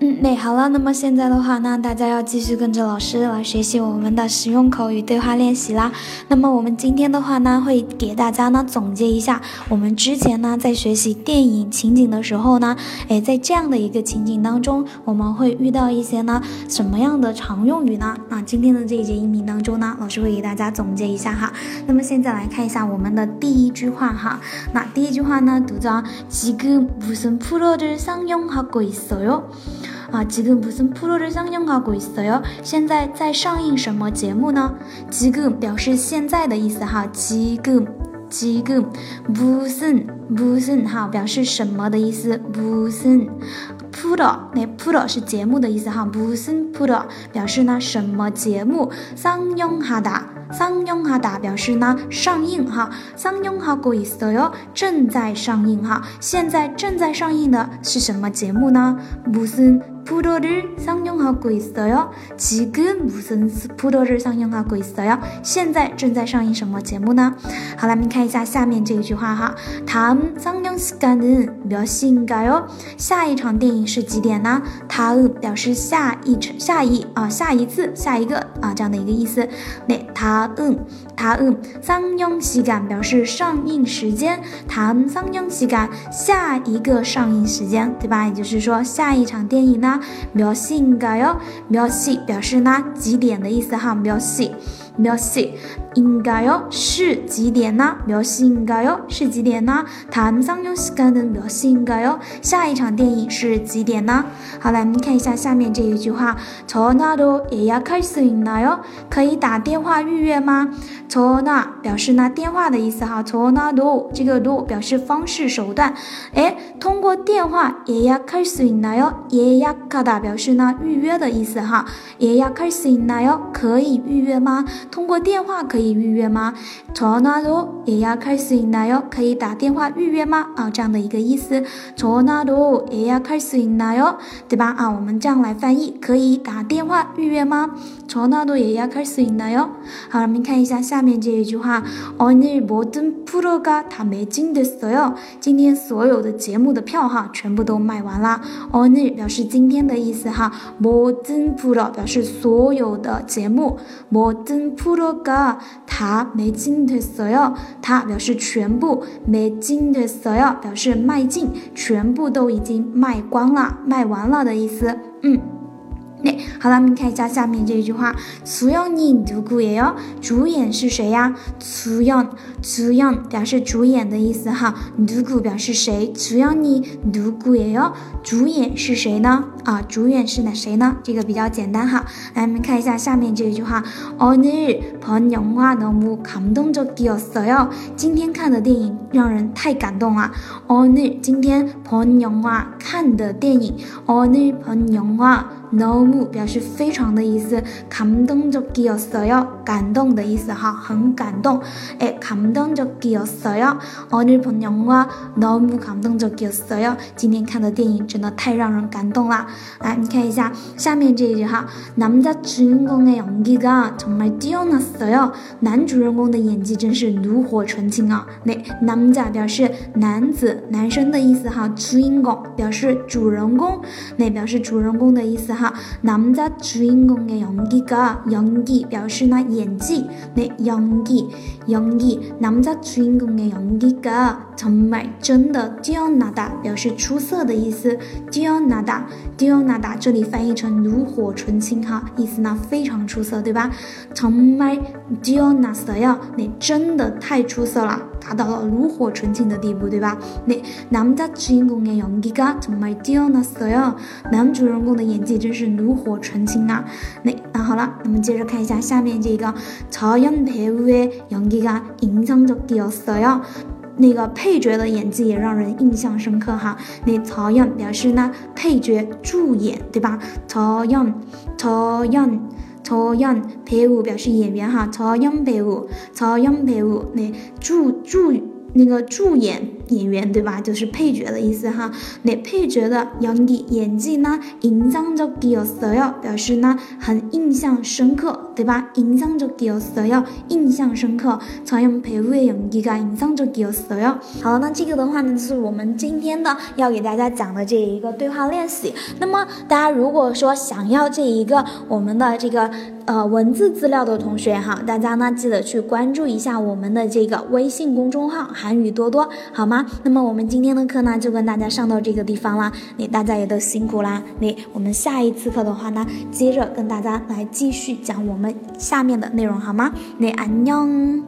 嗯，那好了，那么现在的话呢，大家要继续跟着老师来学习我们的实用口语对话练习啦。那么我们今天的话呢，会给大家呢总结一下我们之前呢在学习电影情景的时候呢，哎，在这样的一个情景当中，我们会遇到一些呢什么样的常用语呢？那今天的这一节音频当中呢，老师会给大家总结一下哈。那么现在来看一下我们的第一句话哈。那第一句话呢，读作지금무슨프로를상영하고있어요 啊，지금무슨프로를상영하고있어 요？ 现在在上映什么节目呢？지금表示现在的意思哈，지금지금무슨무슨哈表示什么的意思，무슨프로那 프로是节目的意思哈，무슨프로表示呢什么节目，상영하 다。 상영하다表示呢上映哈，상영하고있어 요， 正在上映哈，现在正在上映的是什么节目呢？무슨 프로를 상영하고 있어요? 지금 무슨 프로를 상영하고 있어요? 现在正在上映什么节目呢?好了，我们看一下下面这一句话哈. 다음 상영 시간은 몇 시인가요? 下一场电影是几点呢? 다음 表示下一场下一啊下一次下一个啊这样的一个意思. 네, 다음 다음 상영 시간 表示上映时间. 다음 상영 시간 下一个上映时间,对吧?也就是说下一场电影呢 몇 시인가요? 몇 시 表示呢几点的意思哈，몇 시， 몇 시。 应该哟是几点呢？表示应该哟是几点呢？谈上游戏干的表示应该哟下一场电影是几点呢？好，来我们看一下下面这一句话：从那都也要开始赢了哟，可以打电话预约吗？从那表示呢电话的意思哈，从那都这个都表示方式手段，哎，通过电话也要开始赢了哟，也要卡达表示呢预约的意思哈，也要开始赢了哟，可以预约吗？通过电话可以。预约吗？从那都也要开始赢了哟，可以打电话预约吗？啊，这样的一个意思。从那都也要开始赢了哟，对吧？啊，我们这样来翻译，可以打电话预约吗？从那都也要开始赢了哟。好，我们看一下下面这一句话。오늘모든프로가다매진됐어 요。 今天所有的节目的票哈，全部都卖完了。오늘表示今天的意思哈。모든프로表示所有的节目。모든프로가 他没进的所有，他表示全部没进的所有，表示卖尽，全部都已经卖光了，卖完了的意思。嗯。那好了，我们看一下下面这一句话。主演你누구예 요？ 主演是谁呀？主演，主演表示主演的意思哈。누구表示谁？主演你누구예 요？ 主演是谁呢？ 啊，主演是哪谁呢？这个比较简单哈。来，我们看一下下面这一句话。오늘본영화너무감동적이었어 요。 今天看的电影让人太感动了。오늘今天본영화看的电影。오늘본영화 no 表示非常的意思，感动着给我所要感动的意思哈，很感动，哎，感动着给我所要。我女朋友啊，no 感动着给我所要。今天看的电影真的太让人感动了。 来，你看一下下面这一句哈，男자주인공의연기가정말뛰어났어 요。 男主人公的演技真是炉火纯青啊。那男자表示男子、男生的意思哈，주인공表示主人公，那表示主人公的意思。哈，男자주인공의연기가연 기， 表示呢演技，那연기연 기， 男자주인공의연기가정말真的뛰어나 다， 表示出色的意思，뛰어나 다， 뛰어나 다， 这里翻译成炉火纯青哈，意思呢非常出色，对吧？정말뛰어났어 요， 那真的太出色了。达到了炉火纯青的地步，对吧？那남자주인공의연기가정말뛰어났어 요。 男主人公的演技真是炉火纯青啊！那那好了，我们接着看一下下面这个曹연배우의연기가인상적이었어 요。 那个配角的演技也让人印象深刻哈。那曹阳表示呢配角助演对吧？曹阳曹阳曹阳配舞表示演员哈曹阳配舞曹阳配舞那助助那个助演演员对吧？就是配角的意思哈。那配角的演技演技呢，印象적이었어 요， 表示呢很印象深刻，对吧？印象적이었어 요， 印象深刻。常用배우의연기가인상적이었어 요。 好，那这个的话呢，就是我们今天的要给大家讲的这一个对话练习。那么大家如果说想要这一个我们的这个。 呃，文字资料的同学哈，大家呢记得去关注一下我们的这个微信公众号“韩语多多”，好吗？那么我们今天的课呢就跟大家上到这个地方啦，那大家也都辛苦啦。那我们下一次课的话呢，接着跟大家来继续讲我们下面的内容，好吗？那安녕